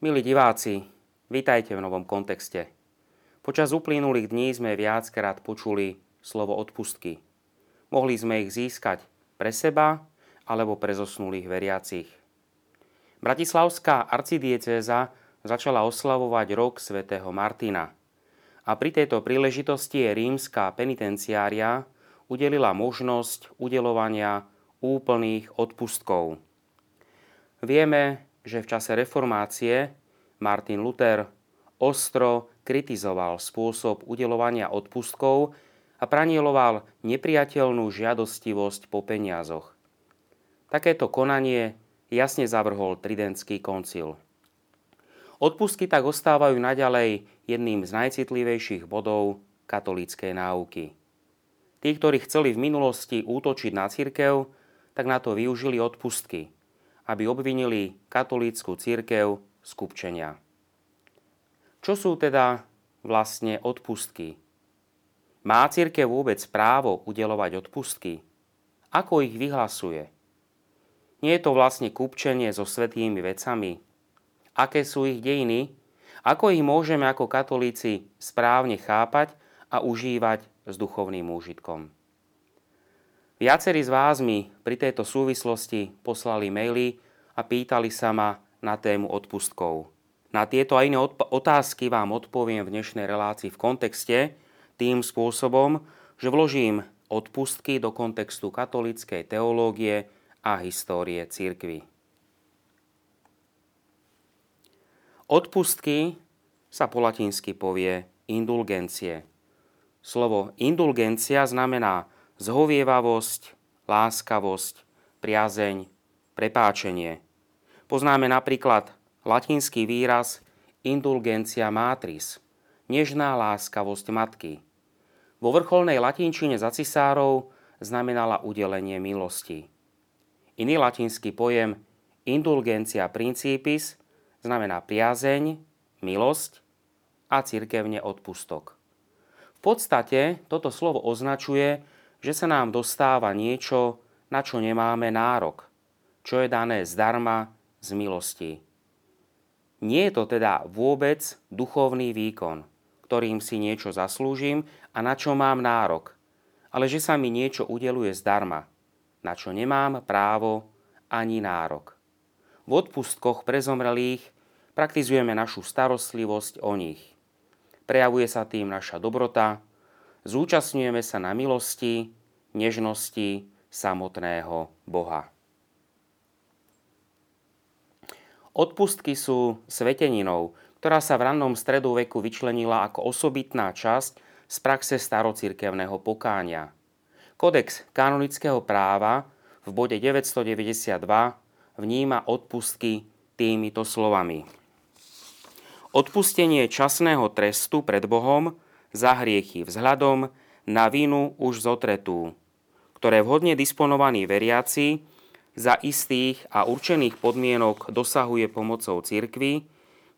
Milí diváci, vítajte v novom kontexte. Počas uplynulých dní sme viackrát počuli slovo odpustky. Mohli sme ich získať pre seba alebo pre zosnulých veriacich. Bratislavská arcidiecéza začala oslavovať rok svätého Martina. A pri tejto príležitosti je rímska penitenciária udelila možnosť udelovania úplných odpustkov. Vieme, že v čase reformácie Martin Luther ostro kritizoval spôsob udelovania odpustkov a pranieloval nepriateľnú žiadostivosť po peniazoch. Takéto konanie jasne zavrhol Tridentský koncil. Odpustky tak ostávajú naďalej jedným z najcitlivejších bodov katolíckej náuky. Tí, ktorí chceli v minulosti útočiť na cirkev, tak na to využili odpustky, aby obvinili katolícku cirkev z kupčenia. Čo sú teda vlastne odpustky? Má cirkev vôbec právo udelovať odpustky? Ako ich vyhlasuje? Nie je to vlastne kupčenie so svetými vecami? Aké sú ich dejiny? Ako ich môžeme ako katolíci správne chápať a užívať s duchovným úžitkom? Viacerí z vás mi pri tejto súvislosti poslali maily a pýtali sa ma na tému odpustkov. Na tieto a iné otázky vám odpoviem v dnešnej relácii v kontexte tým spôsobom, že vložím odpustky do kontextu katolíckej teológie a histórie církvy. Odpustky sa po latinsky povie indulgencie. Slovo indulgencia znamená zhovievavosť, láskavosť, priazeň, prepáčenie. Poznáme napríklad latinský výraz indulgencia matris, nežná láskavosť matky. Vo vrcholnej latinčine za cisárov znamenala udelenie milosti. Iný latinský pojem indulgencia principis znamená priazeň, milosť a cirkevne odpustok. V podstate toto slovo označuje, že sa nám dostáva niečo, na čo nemáme nárok, čo je dané zdarma z milosti. Nie je to teda vôbec duchovný výkon, ktorým si niečo zaslúžim a na čo mám nárok, ale že sa mi niečo udeluje zdarma, na čo nemám právo ani nárok. V odpustkoch prezomrelých praktizujeme našu starostlivosť o nich. Prejavuje sa tým naša dobrota, zúčastňujeme sa na milosti, nežnosti samotného Boha. Odpustky sú sveteninou, ktorá sa v rannom stredoveku vyčlenila ako osobitná časť z praxe starocirkevného pokánia. Kodex kanonického práva v bode 992 vníma odpustky týmito slovami. Odpustenie časného trestu pred Bohom za hriechy vzhľadom na vinu už zotretú, ktoré vhodne disponovaní veriaci za istých a určených podmienok dosahuje pomocou cirkvy,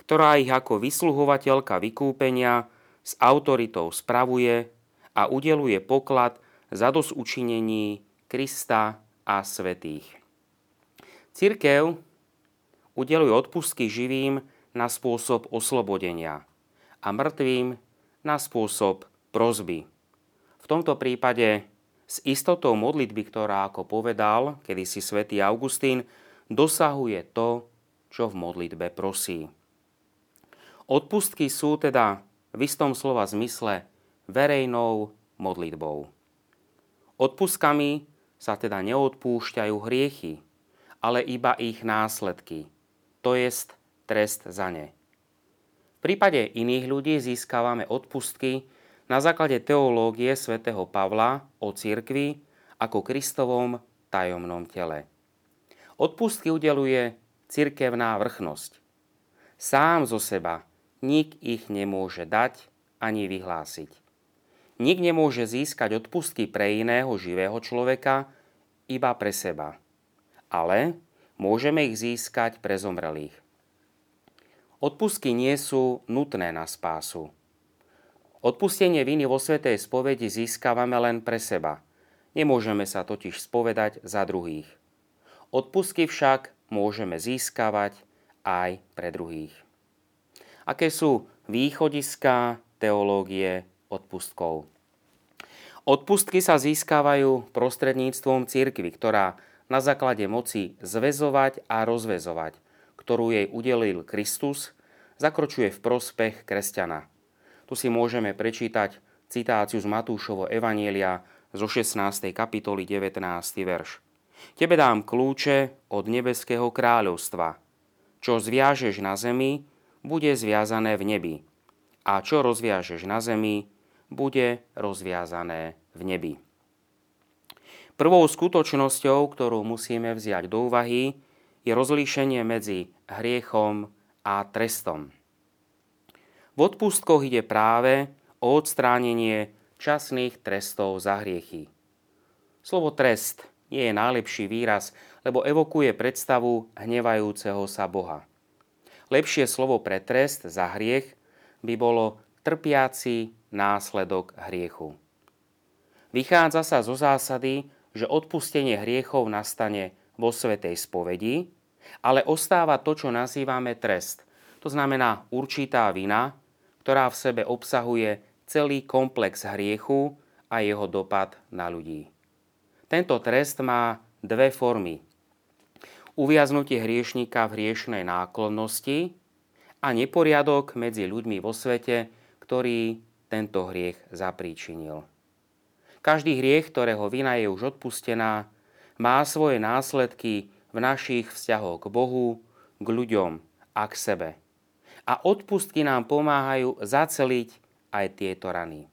ktorá ich ako vysluhovateľka vykúpenia s autoritou spravuje a udeluje poklad za dosúčinení Krista a svetých. Cirkev udeluje odpustky živým na spôsob oslobodenia a mŕtvým na spôsob prozby. V tomto prípade s istotou modlitby, ktorá, ako povedal kedysi svätý Augustín, dosahuje to, čo v modlitbe prosí. Odpustky sú teda v istom slova zmysle verejnou modlitbou. Odpustkami sa teda neodpúšťajú hriechy, ale iba ich následky, to jest trest za ne. Prípade iných ľudí získavame odpustky na základe teológie svätého Pavla o cirkvi ako Kristovom tajomnom tele. Odpustky udeluje cirkevná vrchnosť. Sám zo seba nik ich nemôže dať ani vyhlásiť. Nik nemôže získať odpustky pre iného živého človeka iba pre seba. Ale môžeme ich získať pre zomrelých. Odpustky nie sú nutné na spásu. Odpustenie viny vo svetej spovedi získavame len pre seba. Nemôžeme sa totiž spovedať za druhých. Odpustky však môžeme získavať aj pre druhých. Aké sú východiská teológie odpustkov? Odpustky sa získavajú prostredníctvom cirkvy, ktorá na základe moci zväzovať a rozvezovať, ktorú jej udelil Kristus, zakročuje v prospech kresťana. Tu si môžeme prečítať citáciu z Matúšovo Evanielia zo 16. kapitoly 19. verš. Tebe dám kľúče od nebeského kráľovstva. Čo zviažeš na zemi, bude zviazané v nebi. A čo rozviažeš na zemi, bude rozviazané v nebi. Prvou skutočnosťou, ktorú musíme vziať do úvahy, je rozlíšenie medzi hriechom a trestom. V odpustkoch ide práve o odstránenie časných trestov za hriechy. Slovo trest nie je najlepší výraz, lebo evokuje predstavu hnevajúceho sa Boha. Lepšie slovo pre trest za hriech by bolo trpiaci následok hriechu. Vychádza sa zo zásady, že odpustenie hriechov nastane vo svetej spovedi, ale ostáva to, čo nazývame trest. To znamená určitá vina, ktorá v sebe obsahuje celý komplex hriechu a jeho dopad na ľudí. Tento trest má dve formy. Uviaznutie hriešníka v hriešnej náklonnosti a neporiadok medzi ľuďmi vo svete, ktorý tento hriech zapríčinil. Každý hriech, ktorého vina je už odpustená, má svoje následky v našich vzťahoch k Bohu, k ľuďom a k sebe. A odpustky nám pomáhajú zaceliť aj tieto rany.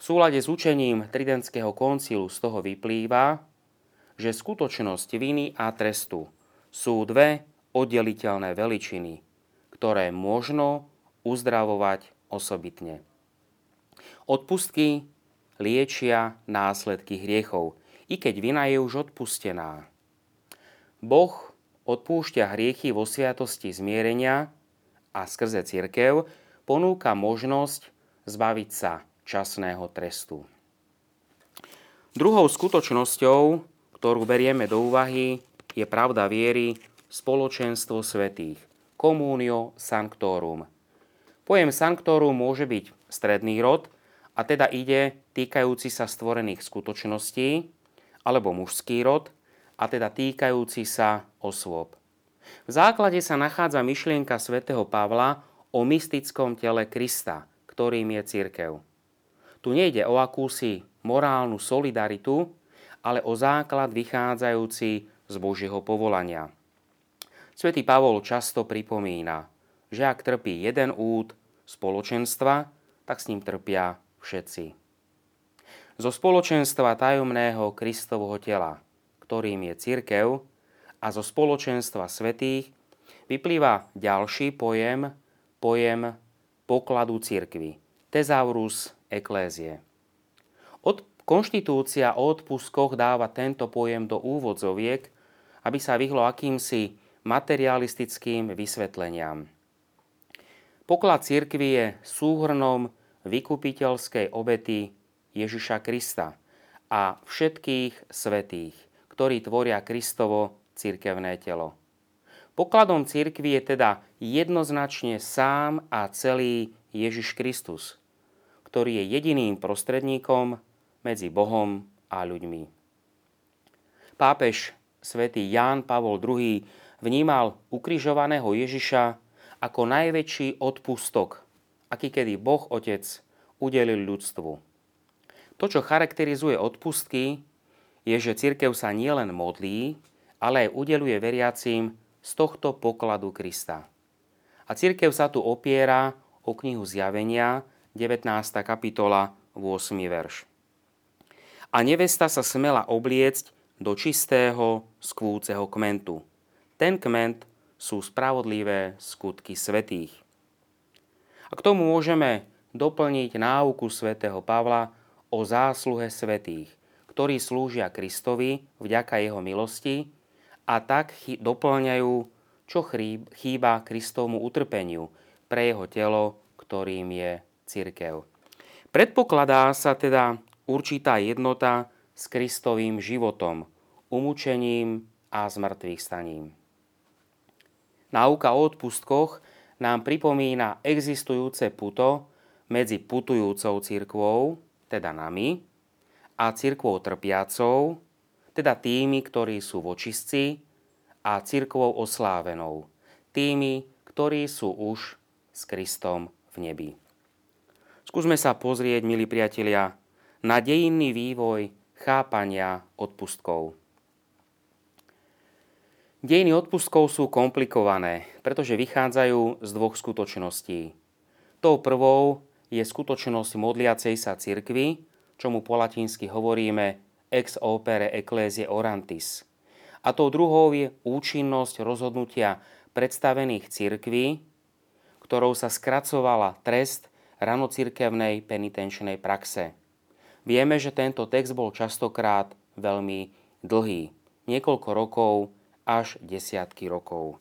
V súlade s učením Tridentského koncilu z toho vyplýva, že skutočnosť viny a trestu sú dve oddeliteľné veličiny, ktoré možno uzdravovať osobitne. Odpustky liečia následky hriechov, i keď vina je už odpustená. Boh odpúšťa hriechy vo sviatosti zmierenia a skrze cirkev ponúka možnosť zbaviť sa časného trestu. Druhou skutočnosťou, ktorú berieme do úvahy, je pravda viery spoločenstvo svetých, communio sanctorum. Pojem sanctorum môže byť stredný rod, a teda ide týkajúci sa stvorených skutočností, alebo mužský rod, a teda týkajúci sa osôb. V základe sa nachádza myšlienka svätého Pavla o mystickom tele Krista, ktorým je církev. Tu nejde o akúsi morálnu solidaritu, ale o základ vychádzajúci z Božieho povolania. Svetý Pavol často pripomína, že ak trpí jeden úd spoločenstva, tak s ním trpia všetci. Zo spoločenstva tajomného Kristovho tela, ktorým je cirkev, a zo spoločenstva svetých vyplýva ďalší pojem, pojem pokladu cirkvy, tesaurus eklézie. Od konštitúcia o odpuskoch dáva tento pojem do úvodzoviek, aby sa vyhlo akýmsi materialistickým vysvetleniam. Poklad cirkvy je súhrnom vykupiteľskej obety Ježiša Krista a všetkých svetých, ktorí tvoria Kristovo cirkevné telo. Pokladom cirkvi je teda jednoznačne sám a celý Ježiš Kristus, ktorý je jediným prostredníkom medzi Bohom a ľuďmi. Pápež svätý Ján Pavol II vnímal ukrižovaného Ježiša ako najväčší odpustok, aký kedy Boh Otec udelil ľudstvu. To, čo charakterizuje odpustky, je, že cirkev sa nielen modlí, ale aj udeluje veriacím z tohto pokladu Krista. A cirkev sa tu opiera o knihu Zjavenia, 19. kapitola, 8. verš. A nevesta sa smela obliecť do čistého, skvúceho kmentu. Ten kment sú spravodlivé skutky svetých. A k tomu môžeme doplniť náuku svätého Pavla o zásluhe svetých, ktorí slúžia Kristovi vďaka jeho milosti a tak doplňajú, čo chýba Kristovmu utrpeniu pre jeho telo, ktorým je cirkev. Predpokladá sa teda určitá jednota s Kristovým životom, umúčením a zmrtvých staním. Náuka o odpustkoch nám pripomína existujúce puto medzi putujúcou cirkvou, teda nami, a cirkvou trpiacou, teda tými, ktorí sú vočistci, a cirkvou oslávenou, tými, ktorí sú už s Kristom v nebi. Skúsme sa pozrieť, milí priatelia, na dejinný vývoj chápania odpustkov. Dejiny odpustkov sú komplikované, pretože vychádzajú z dvoch skutočností. Tou prvou je skutočnosť modliacej sa cirkvy, čomu po latinsky hovoríme ex opere ecclesiae orantis. A tou druhou je účinnosť rozhodnutia predstavených cirkví, ktorou sa skracovala trest ranocirkevnej penitenčnej praxe. Vieme, že tento text bol častokrát veľmi dlhý, niekoľko rokov až desiatky rokov.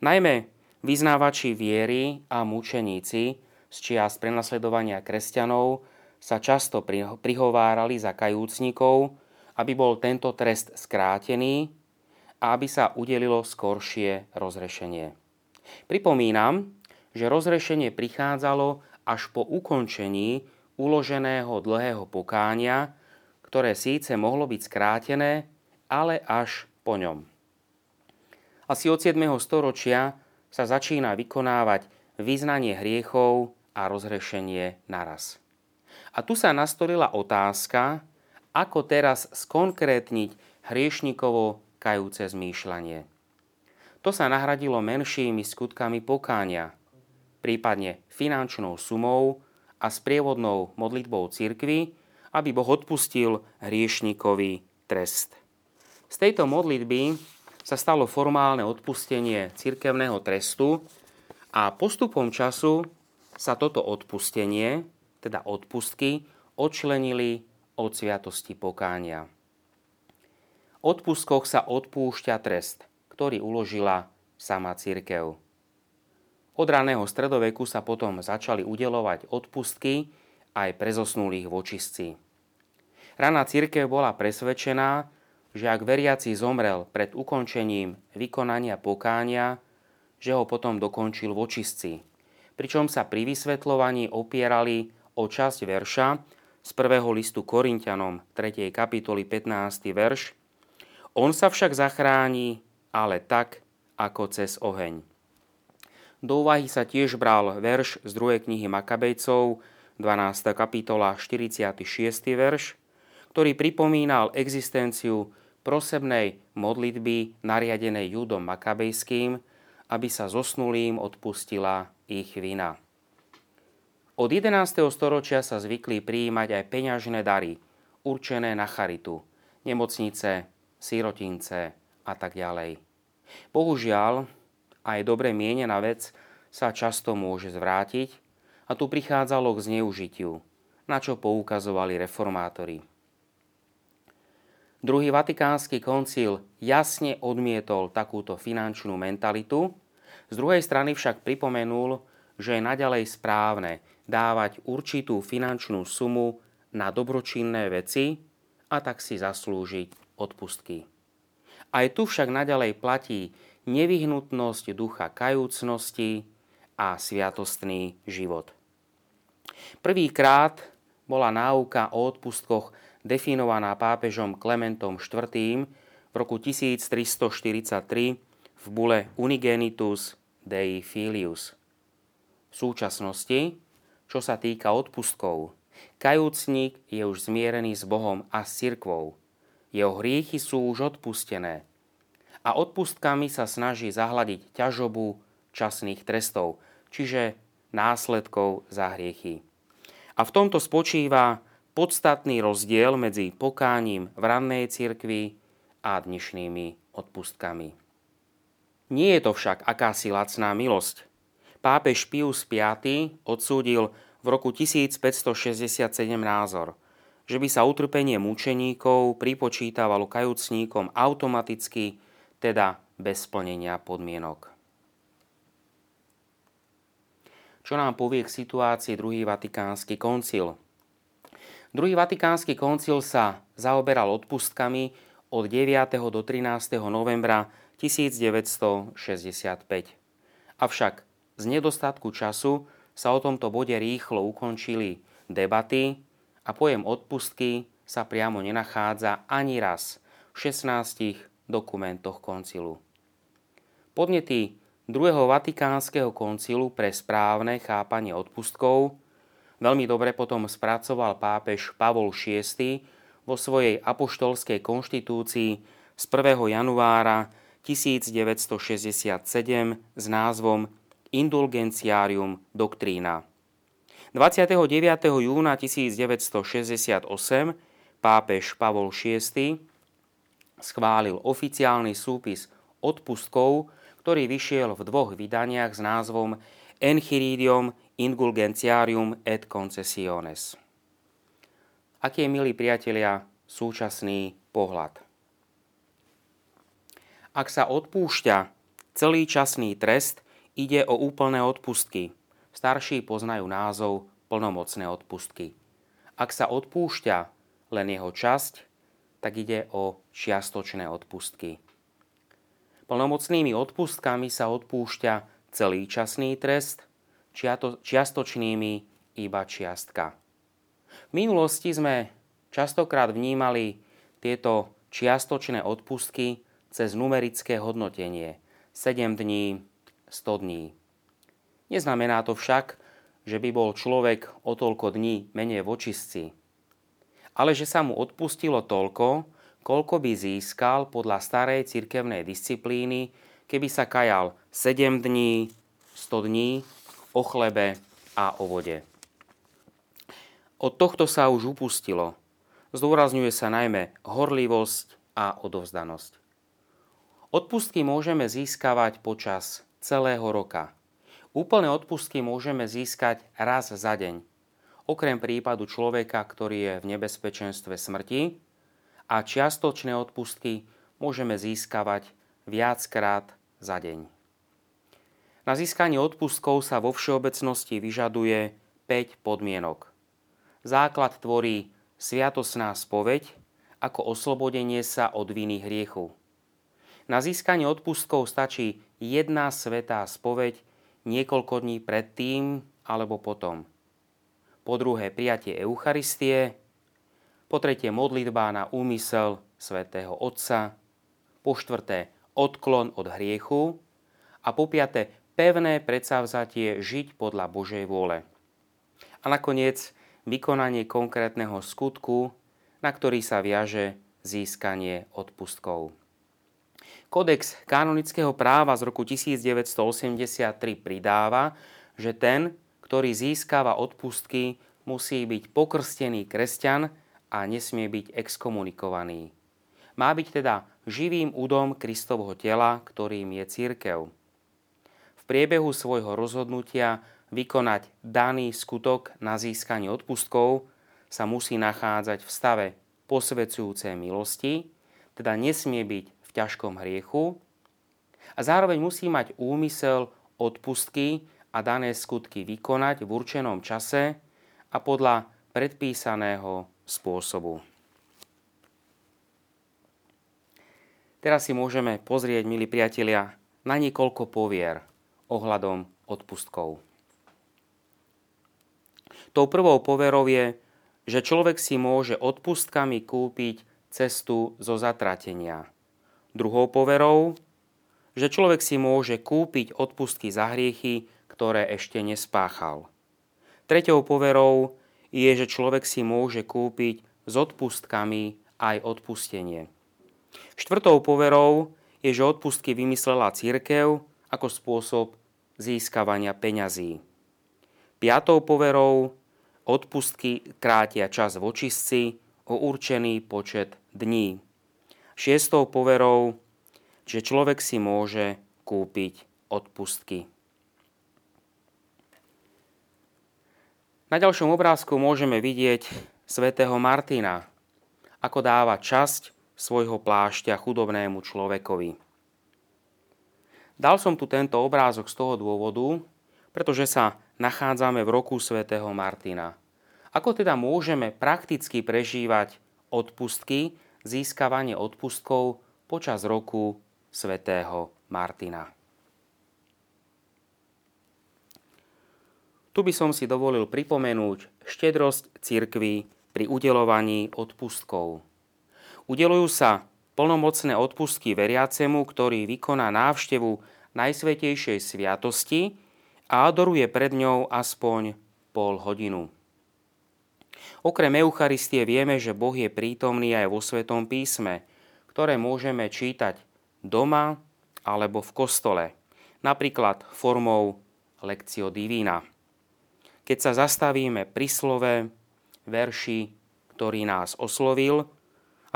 Najmä vyznávači viery a mučeníci z čias prenasledovania kresťanov sa často prihovárali za kajúcnikov, aby bol tento trest skrátený a aby sa udelilo skoršie rozrešenie. Pripomínam, že rozrešenie prichádzalo až po ukončení uloženého dlhého pokánia, ktoré síce mohlo byť skrátené, ale až po ňom. Asi od 7. storočia sa začína vykonávať vyznanie hriechov a rozhrešenie naraz. A tu sa nastolila otázka, ako teraz skonkrétniť hriešnikovo kajúce zmýšľanie. To sa nahradilo menšími skutkami pokánia, prípadne finančnou sumou a sprievodnou modlitbou cirkvy, aby Boh odpustil hriešnikový trest. Z tejto modlitby sa stalo formálne odpustenie cirkevného trestu a postupom času sa toto odpustenie, teda odpustky, odčlenili od sviatosti pokánia. Odpustkoch sa odpúšťa trest, ktorý uložila sama církev. Od raného stredoveku sa potom začali udelovať odpustky aj pre zosnulých vočistci. Raná církev bola presvedčená, že ak veriaci zomrel pred ukončením vykonania pokánia, že ho potom dokončil vočistci pričom sa pri vysvetľovaní opierali o časť verša z prvého listu Korintianom 3. kapitoly 15. verš. On sa však zachráni, ale tak, ako cez oheň. Do úvahy sa tiež bral verš z druhej knihy Makabejcov, 12. kapitola 46. verš, ktorý pripomínal existenciu prosebnej modlitby nariadenej Judom Makabejským, aby sa zosnulým odpustila ich vina. Od 11. storočia sa zvykli prijímať aj peňažné dary, určené na charitu, nemocnice, sírotince a tak ďalej. Bohužiaľ, aj dobre mienená vec sa často môže zvrátiť a tu prichádzalo k zneužitiu, na čo poukazovali reformátori. Druhý vatikánsky koncil jasne odmietol takúto finančnú mentalitu z druhej strany však pripomenul, že je naďalej správne dávať určitú finančnú sumu na dobročinné veci a tak si zaslúžiť odpustky. Aj tu však naďalej platí nevyhnutnosť ducha kajúcnosti a sviatostný život. Prvýkrát bola náuka o odpustkoch definovaná pápežom Klementom IV. v roku 1343 v bule Unigenitus Dei Filius. V súčasnosti, čo sa týka odpustkov, kajúcnik je už zmierený s Bohom a s cirkvou. Jeho hriechy sú už odpustené. A odpustkami sa snaží zahladiť ťažobu časných trestov, čiže následkov za hriechy. A v tomto spočíva podstatný rozdiel medzi pokáním v rannej cirkvi a dnešnými odpustkami. Nie je to však akási lacná milosť. Pápež Pius V odsúdil v roku 1567 názor, že by sa utrpenie mučeníkov pripočítavalo kajúcníkom automaticky, teda bez splnenia podmienok. Čo nám povie k situácii druhý Vatikánsky koncil? Druhý Vatikánsky koncil sa zaoberal odpustkami od 9. do 13. novembra 1965. Avšak z nedostatku času sa o tomto bode rýchlo ukončili debaty a pojem odpustky sa priamo nenachádza ani raz v 16 dokumentoch koncilu. Podnety druhého Vatikánskeho koncilu pre správne chápanie odpustkov veľmi dobre potom spracoval pápež Pavol VI vo svojej apoštolskej konštitúcii z 1. januára 1967 s názvom Indulgenciarium Doctrina. 29. júna 1968 pápež Pavol VI schválil oficiálny súpis odpustkov, ktorý vyšiel v dvoch vydaniach s názvom Enchiridium Indulgenciarium et Concessiones. Aký je, milí priatelia, súčasný pohľad? Ak sa odpúšťa celý časný trest, ide o úplné odpustky. Starší poznajú názov plnomocné odpustky. Ak sa odpúšťa len jeho časť, tak ide o čiastočné odpustky. Plnomocnými odpustkami sa odpúšťa celý časný trest, čiastočnými iba čiastka. V minulosti sme častokrát vnímali tieto čiastočné odpustky cez numerické hodnotenie 7 dní, 100 dní. Neznamená to však, že by bol človek o toľko dní menej vočistci, ale že sa mu odpustilo toľko, koľko by získal podľa starej cirkevnej disciplíny, keby sa kajal 7 dní, 100 dní o chlebe a o vode. Od tohto sa už upustilo. Zdôrazňuje sa najmä horlivosť a odovzdanosť. Odpustky môžeme získavať počas celého roka. Úplné odpustky môžeme získať raz za deň, okrem prípadu človeka, ktorý je v nebezpečenstve smrti a čiastočné odpustky môžeme získavať viackrát za deň. Na získanie odpustkov sa vo všeobecnosti vyžaduje 5 podmienok. Základ tvorí sviatosná spoveď ako oslobodenie sa od viny hriechu. Na získanie odpustkov stačí jedna svetá spoveď niekoľko dní predtým alebo potom. Po druhé prijatie Eucharistie, po tretie modlitba na úmysel svätého Otca, po štvrté odklon od hriechu a po piaté pevné predsavzatie žiť podľa Božej vôle. A nakoniec vykonanie konkrétneho skutku, na ktorý sa viaže získanie odpustkov. Kodex kanonického práva z roku 1983 pridáva, že ten, ktorý získava odpustky, musí byť pokrstený kresťan a nesmie byť exkomunikovaný. Má byť teda živým údom Kristovho tela, ktorým je církev. V priebehu svojho rozhodnutia vykonať daný skutok na získanie odpustkov sa musí nachádzať v stave posvedzujúcej milosti, teda nesmie byť ťažkom hriechu a zároveň musí mať úmysel odpustky a dané skutky vykonať v určenom čase a podľa predpísaného spôsobu. Teraz si môžeme pozrieť, milí priatelia, na niekoľko povier ohľadom odpustkov. Tou prvou poverou je, že človek si môže odpustkami kúpiť cestu zo zatratenia – Druhou poverou, že človek si môže kúpiť odpustky za hriechy, ktoré ešte nespáchal. Tretou poverou je, že človek si môže kúpiť s odpustkami aj odpustenie. Štvrtou poverou je, že odpustky vymyslela církev ako spôsob získavania peňazí. Piatou poverou odpustky krátia čas v očistci o určený počet dní šiestou poverou, že človek si môže kúpiť odpustky. Na ďalšom obrázku môžeme vidieť svätého Martina, ako dáva časť svojho plášťa chudobnému človekovi. Dal som tu tento obrázok z toho dôvodu, pretože sa nachádzame v roku svätého Martina. Ako teda môžeme prakticky prežívať odpustky získavanie odpustkov počas roku svätého Martina. Tu by som si dovolil pripomenúť štedrosť cirkvy pri udelovaní odpustkov. Udelujú sa plnomocné odpustky veriacemu, ktorý vykoná návštevu Najsvetejšej sviatosti a adoruje pred ňou aspoň pol hodinu. Okrem Eucharistie vieme, že Boh je prítomný aj vo Svetom písme, ktoré môžeme čítať doma alebo v kostole, napríklad formou Lekcio Divina. Keď sa zastavíme pri slove, verši, ktorý nás oslovil,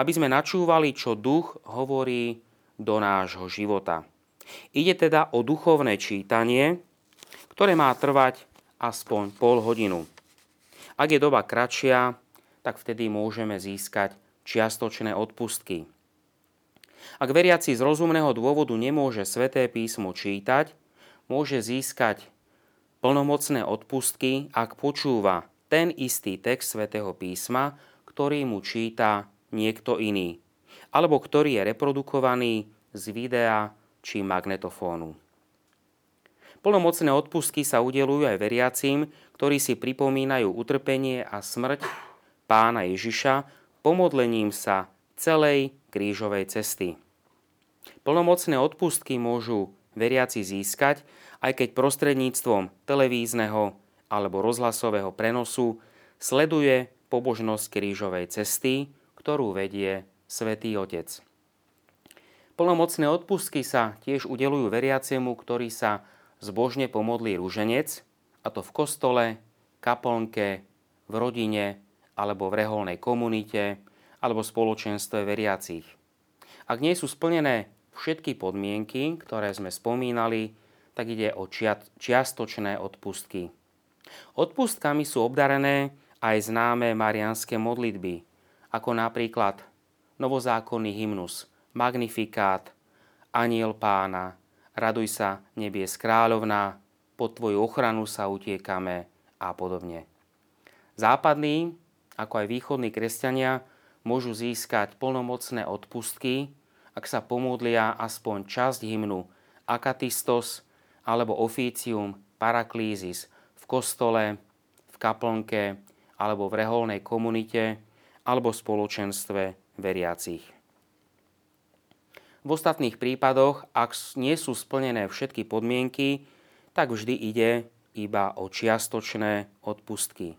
aby sme načúvali, čo duch hovorí do nášho života. Ide teda o duchovné čítanie, ktoré má trvať aspoň pol hodinu. Ak je doba kratšia, tak vtedy môžeme získať čiastočné odpustky. Ak veriaci z rozumného dôvodu nemôže sveté písmo čítať, môže získať plnomocné odpustky, ak počúva ten istý text svätého písma, ktorý mu číta niekto iný, alebo ktorý je reprodukovaný z videa či magnetofónu. Plnomocné odpustky sa udelujú aj veriacím, ktorí si pripomínajú utrpenie a smrť pána Ježiša pomodlením sa celej krížovej cesty. Plnomocné odpustky môžu veriaci získať, aj keď prostredníctvom televízneho alebo rozhlasového prenosu sleduje pobožnosť krížovej cesty, ktorú vedie Svetý Otec. Plnomocné odpustky sa tiež udelujú veriacemu, ktorý sa zbožne pomodlí rúženec, a to v kostole, kaplnke, v rodine alebo v reholnej komunite alebo spoločenstve veriacich. Ak nie sú splnené všetky podmienky, ktoré sme spomínali, tak ide o čiastočné odpustky. Odpustkami sú obdarené aj známe marianské modlitby, ako napríklad novozákonný hymnus Magnifikát, Aniel pána, Raduj sa, nebies kráľovná, pod tvoju ochranu sa utiekame a podobne. Západní, ako aj východní kresťania, môžu získať plnomocné odpustky, ak sa pomodlia aspoň časť hymnu Akatistos alebo Officium Paraklízis v kostole, v kaplnke alebo v reholnej komunite alebo spoločenstve veriacich. V ostatných prípadoch, ak nie sú splnené všetky podmienky, tak vždy ide iba o čiastočné odpustky.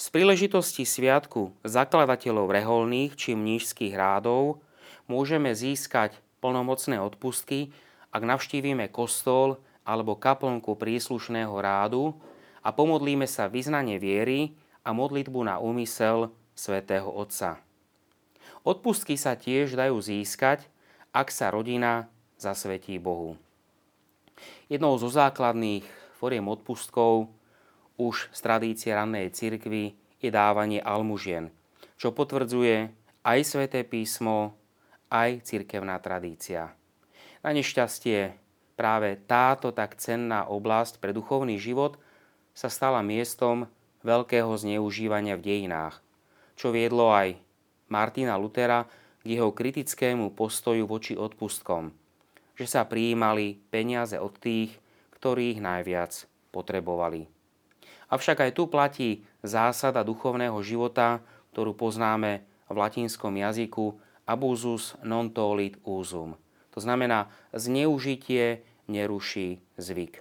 Z príležitosti sviatku zakladateľov reholných či mnížských rádov môžeme získať plnomocné odpustky, ak navštívime kostol alebo kaplnku príslušného rádu a pomodlíme sa vyznanie viery a modlitbu na úmysel svätého Otca. Odpustky sa tiež dajú získať, ak sa rodina zasvetí Bohu. Jednou zo základných foriem odpustkov už z tradície rannej cirkvy je dávanie almužien, čo potvrdzuje aj sväté písmo, aj cirkevná tradícia. Na nešťastie práve táto tak cenná oblasť pre duchovný život sa stala miestom veľkého zneužívania v dejinách, čo viedlo aj Martina Lutera k jeho kritickému postoju voči odpustkom, že sa prijímali peniaze od tých, ktorí ich najviac potrebovali. Avšak aj tu platí zásada duchovného života, ktorú poznáme v latinskom jazyku abusus non tolit usum. To znamená, zneužitie neruší zvyk.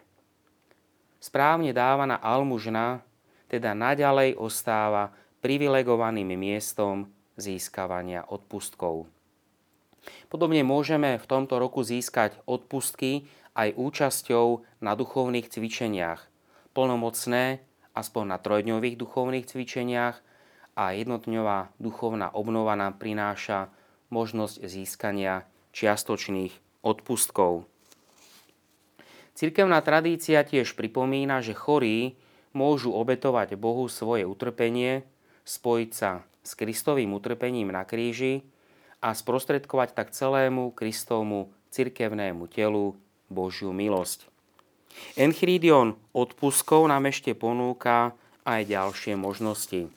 Správne dávaná almužna teda naďalej ostáva privilegovaným miestom získavania odpustkov. Podobne môžeme v tomto roku získať odpustky aj účasťou na duchovných cvičeniach. Plnomocné, aspoň na trojdňových duchovných cvičeniach a jednotňová duchovná obnova nám prináša možnosť získania čiastočných odpustkov. Cirkevná tradícia tiež pripomína, že chorí môžu obetovať Bohu svoje utrpenie, spojiť sa s Kristovým utrpením na kríži a sprostredkovať tak celému Kristovmu cirkevnému telu Božiu milosť. Enchiridion odpuskov nám ešte ponúka aj ďalšie možnosti.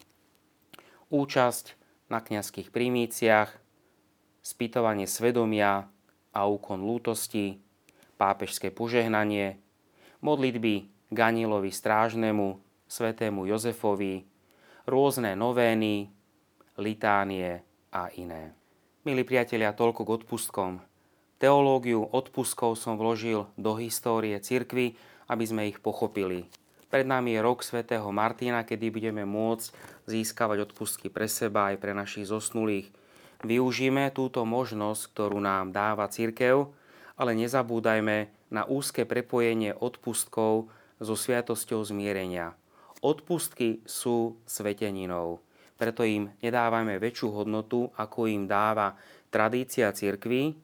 Účasť na kňazských primíciach, spýtovanie svedomia a úkon lútosti, pápežské požehnanie, modlitby Ganilovi Strážnemu, svetému Jozefovi, rôzne novény, litánie a iné. Milí priatelia, toľko k odpustkom. Teológiu odpustkov som vložil do histórie cirkvy, aby sme ich pochopili. Pred nami je rok svätého Martina, kedy budeme môcť získavať odpustky pre seba aj pre našich zosnulých. Využíme túto možnosť, ktorú nám dáva cirkev, ale nezabúdajme na úzke prepojenie odpustkov so sviatosťou zmierenia. Odpustky sú sveteninou, preto im nedávajme väčšiu hodnotu, ako im dáva tradícia cirkvy,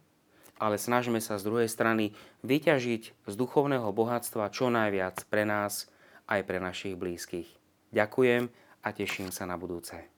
ale snažme sa z druhej strany vyťažiť z duchovného bohatstva čo najviac pre nás aj pre našich blízkych. Ďakujem a teším sa na budúce.